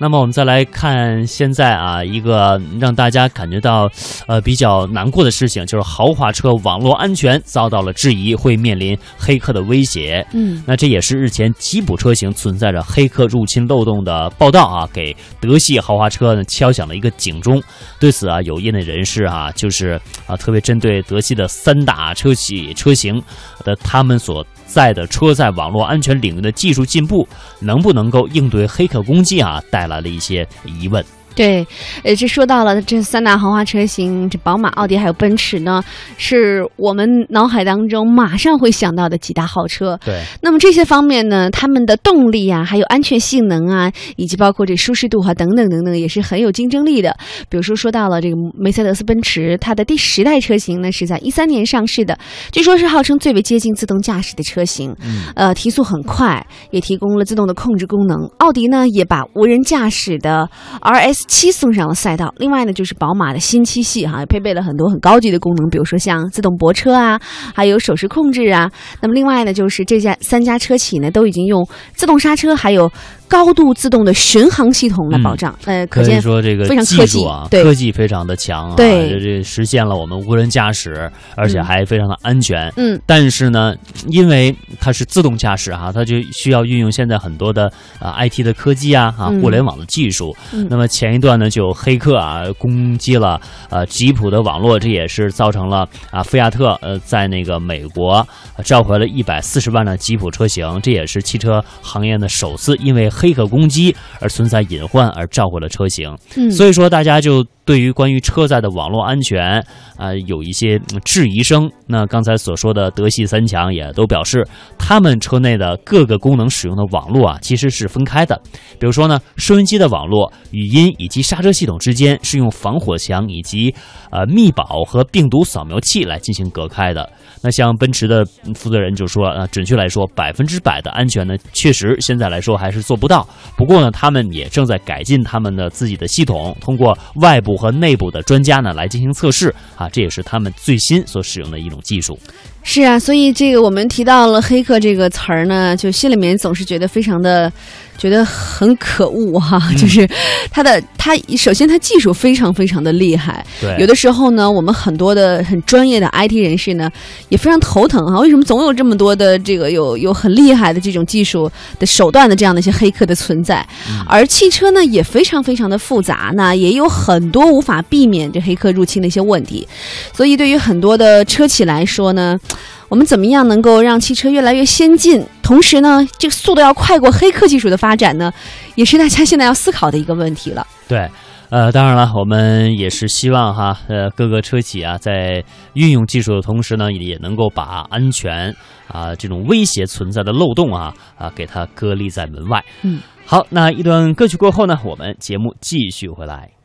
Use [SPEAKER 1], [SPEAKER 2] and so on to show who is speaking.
[SPEAKER 1] 那么我们再来看现在啊，一个让大家感觉到呃比较难过的事情，就是豪华车网络安全遭到了质疑，会面临黑客的威胁。
[SPEAKER 2] 嗯，
[SPEAKER 1] 那这也是日前吉普车型存在着黑客入侵漏洞的报道啊，给德系豪华车呢敲响了一个警钟。对此啊，有业内人士啊，就是啊，特别针对德系的三大车企车型的他们所在的车载网络安全领域的技术进步，能不能够应对黑客攻击啊，带来了一些疑问。
[SPEAKER 2] 对，呃，这说到了这三大豪华车型，这宝马、奥迪还有奔驰呢，是我们脑海当中马上会想到的几大豪车。
[SPEAKER 1] 对，
[SPEAKER 2] 那么这些方面呢，他们的动力啊，还有安全性能啊，以及包括这舒适度啊等等等等，也是很有竞争力的。比如说说到了这个梅赛德斯奔驰，它的第十代车型呢是在一三年上市的，据说是号称最为接近自动驾驶的车型。
[SPEAKER 1] 嗯，
[SPEAKER 2] 呃，提速很快，也提供了自动的控制功能。奥迪呢也把无人驾驶的 RS 七送上了赛道。另外呢，就是宝马的新七系哈，也配备了很多很高级的功能，比如说像自动泊车啊，还有手势控制啊。那么另外呢，就是这家三家车企呢都已经用自动刹车，还有高度自动的巡航系统来保障。呃，可
[SPEAKER 1] 可以
[SPEAKER 2] 见
[SPEAKER 1] 说这个
[SPEAKER 2] 非常科技
[SPEAKER 1] 技术啊，科技非常的强啊，
[SPEAKER 2] 对
[SPEAKER 1] 这这实现了我们无人驾驶，而且
[SPEAKER 2] 嗯
[SPEAKER 1] 还非常的安全。
[SPEAKER 2] 嗯，
[SPEAKER 1] 但是呢，因为它是自动驾驶哈、它就需要运用现在很多的啊、IT 的科技啊啊
[SPEAKER 2] 嗯
[SPEAKER 1] 互联网的技术。
[SPEAKER 2] 嗯
[SPEAKER 1] 那么前一段呢，就有黑客啊攻击了呃吉普的网络，这也是造成了啊菲亚特呃在那个美国呃召回了一百四十万的吉普车型，这也是汽车行业的首次因为黑客攻击而存在隐患而召回了车型。
[SPEAKER 2] 嗯，
[SPEAKER 1] 所以说，大家就对于关于车载的网络安全啊、有一些质疑声。那刚才所说的德系三强也都表示，他们车内的各个功能使用的网络啊，其实是分开的。比如说呢，收音机的网络、语音以及刹车系统之间是用防火墙以及呃密保和病毒扫描器来进行隔开的。那像奔驰的负责人就说，呃，准确来说，百分之百的安全呢，确实现在来说还是做不到。不过呢，他们也正在改进他们的自己的系统，通过外部和内部的专家呢来进行测试啊，这也是他们最新所使用的一种技术。
[SPEAKER 2] 是啊，所以这个我们提到了“黑客”这个词儿呢，就心里面总是觉得非常的，觉得很可恶哈、
[SPEAKER 1] 嗯
[SPEAKER 2] 就是他的他首先他技术非常非常的厉害，
[SPEAKER 1] 对，
[SPEAKER 2] 有的时候呢，我们很多的很专业的 IT 人士呢，也非常头疼啊。为什么总有这么多的这个有有很厉害的这种技术的手段的这样的一些黑客的存在？
[SPEAKER 1] 嗯
[SPEAKER 2] 而汽车呢也非常非常的复杂，那也有很多无法避免这黑客入侵的一些问题。所以对于很多的车企来说呢，我们怎么样能够让汽车越来越先进，同时呢，这个速度要快过黑客技术的发展呢，也是大家现在要思考的一个问题了。
[SPEAKER 1] 对，呃，当然了，我们也是希望哈，呃，各个车企啊，在运用技术的同时呢，也能够把安全啊、这种威胁存在的漏洞啊啊给它隔离在门外。
[SPEAKER 2] 嗯，
[SPEAKER 1] 好，那一段歌曲过后呢，我们节目继续回来。